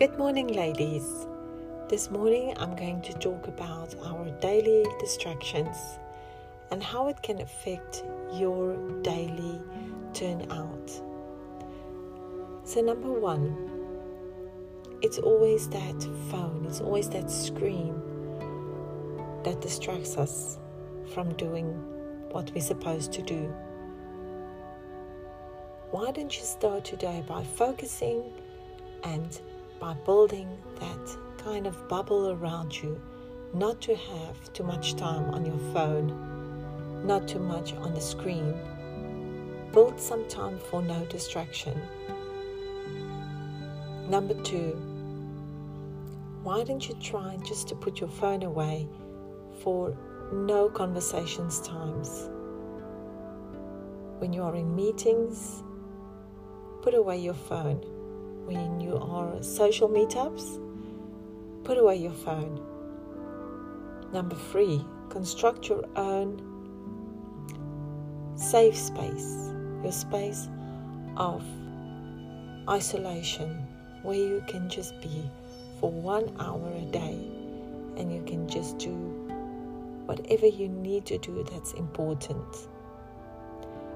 Good morning, ladies. This morning I'm going to talk about our daily distractions and how it can affect your daily turnout. So, number one, it's always that phone, it's always that screen that distracts us from doing what we're supposed to do. Why don't you start today by focusing and by building that kind of bubble around you, not to have too much time on your phone, not too much on the screen. Build some time for no distraction. Number two, why don't you try just to put your phone away for no conversations times? When you are in meetings, put away your phone when you are social meetups, put away your phone. Number three, construct your own safe space, your space of isolation where you can just be for one hour a day and you can just do whatever you need to do that's important.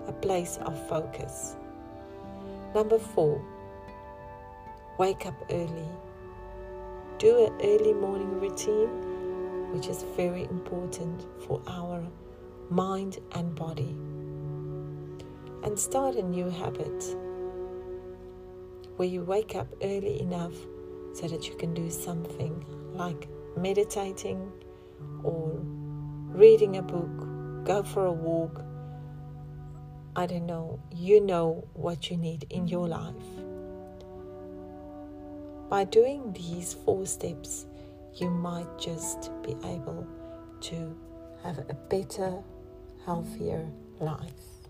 A place of focus. Number four, wake up early. Do an early morning routine, which is very important for our mind and body. And start a new habit where you wake up early enough so that you can do something like meditating or reading a book, go for a walk. I don't know, you know what you need in your life. By doing these four steps, you might just be able to have a better, healthier life.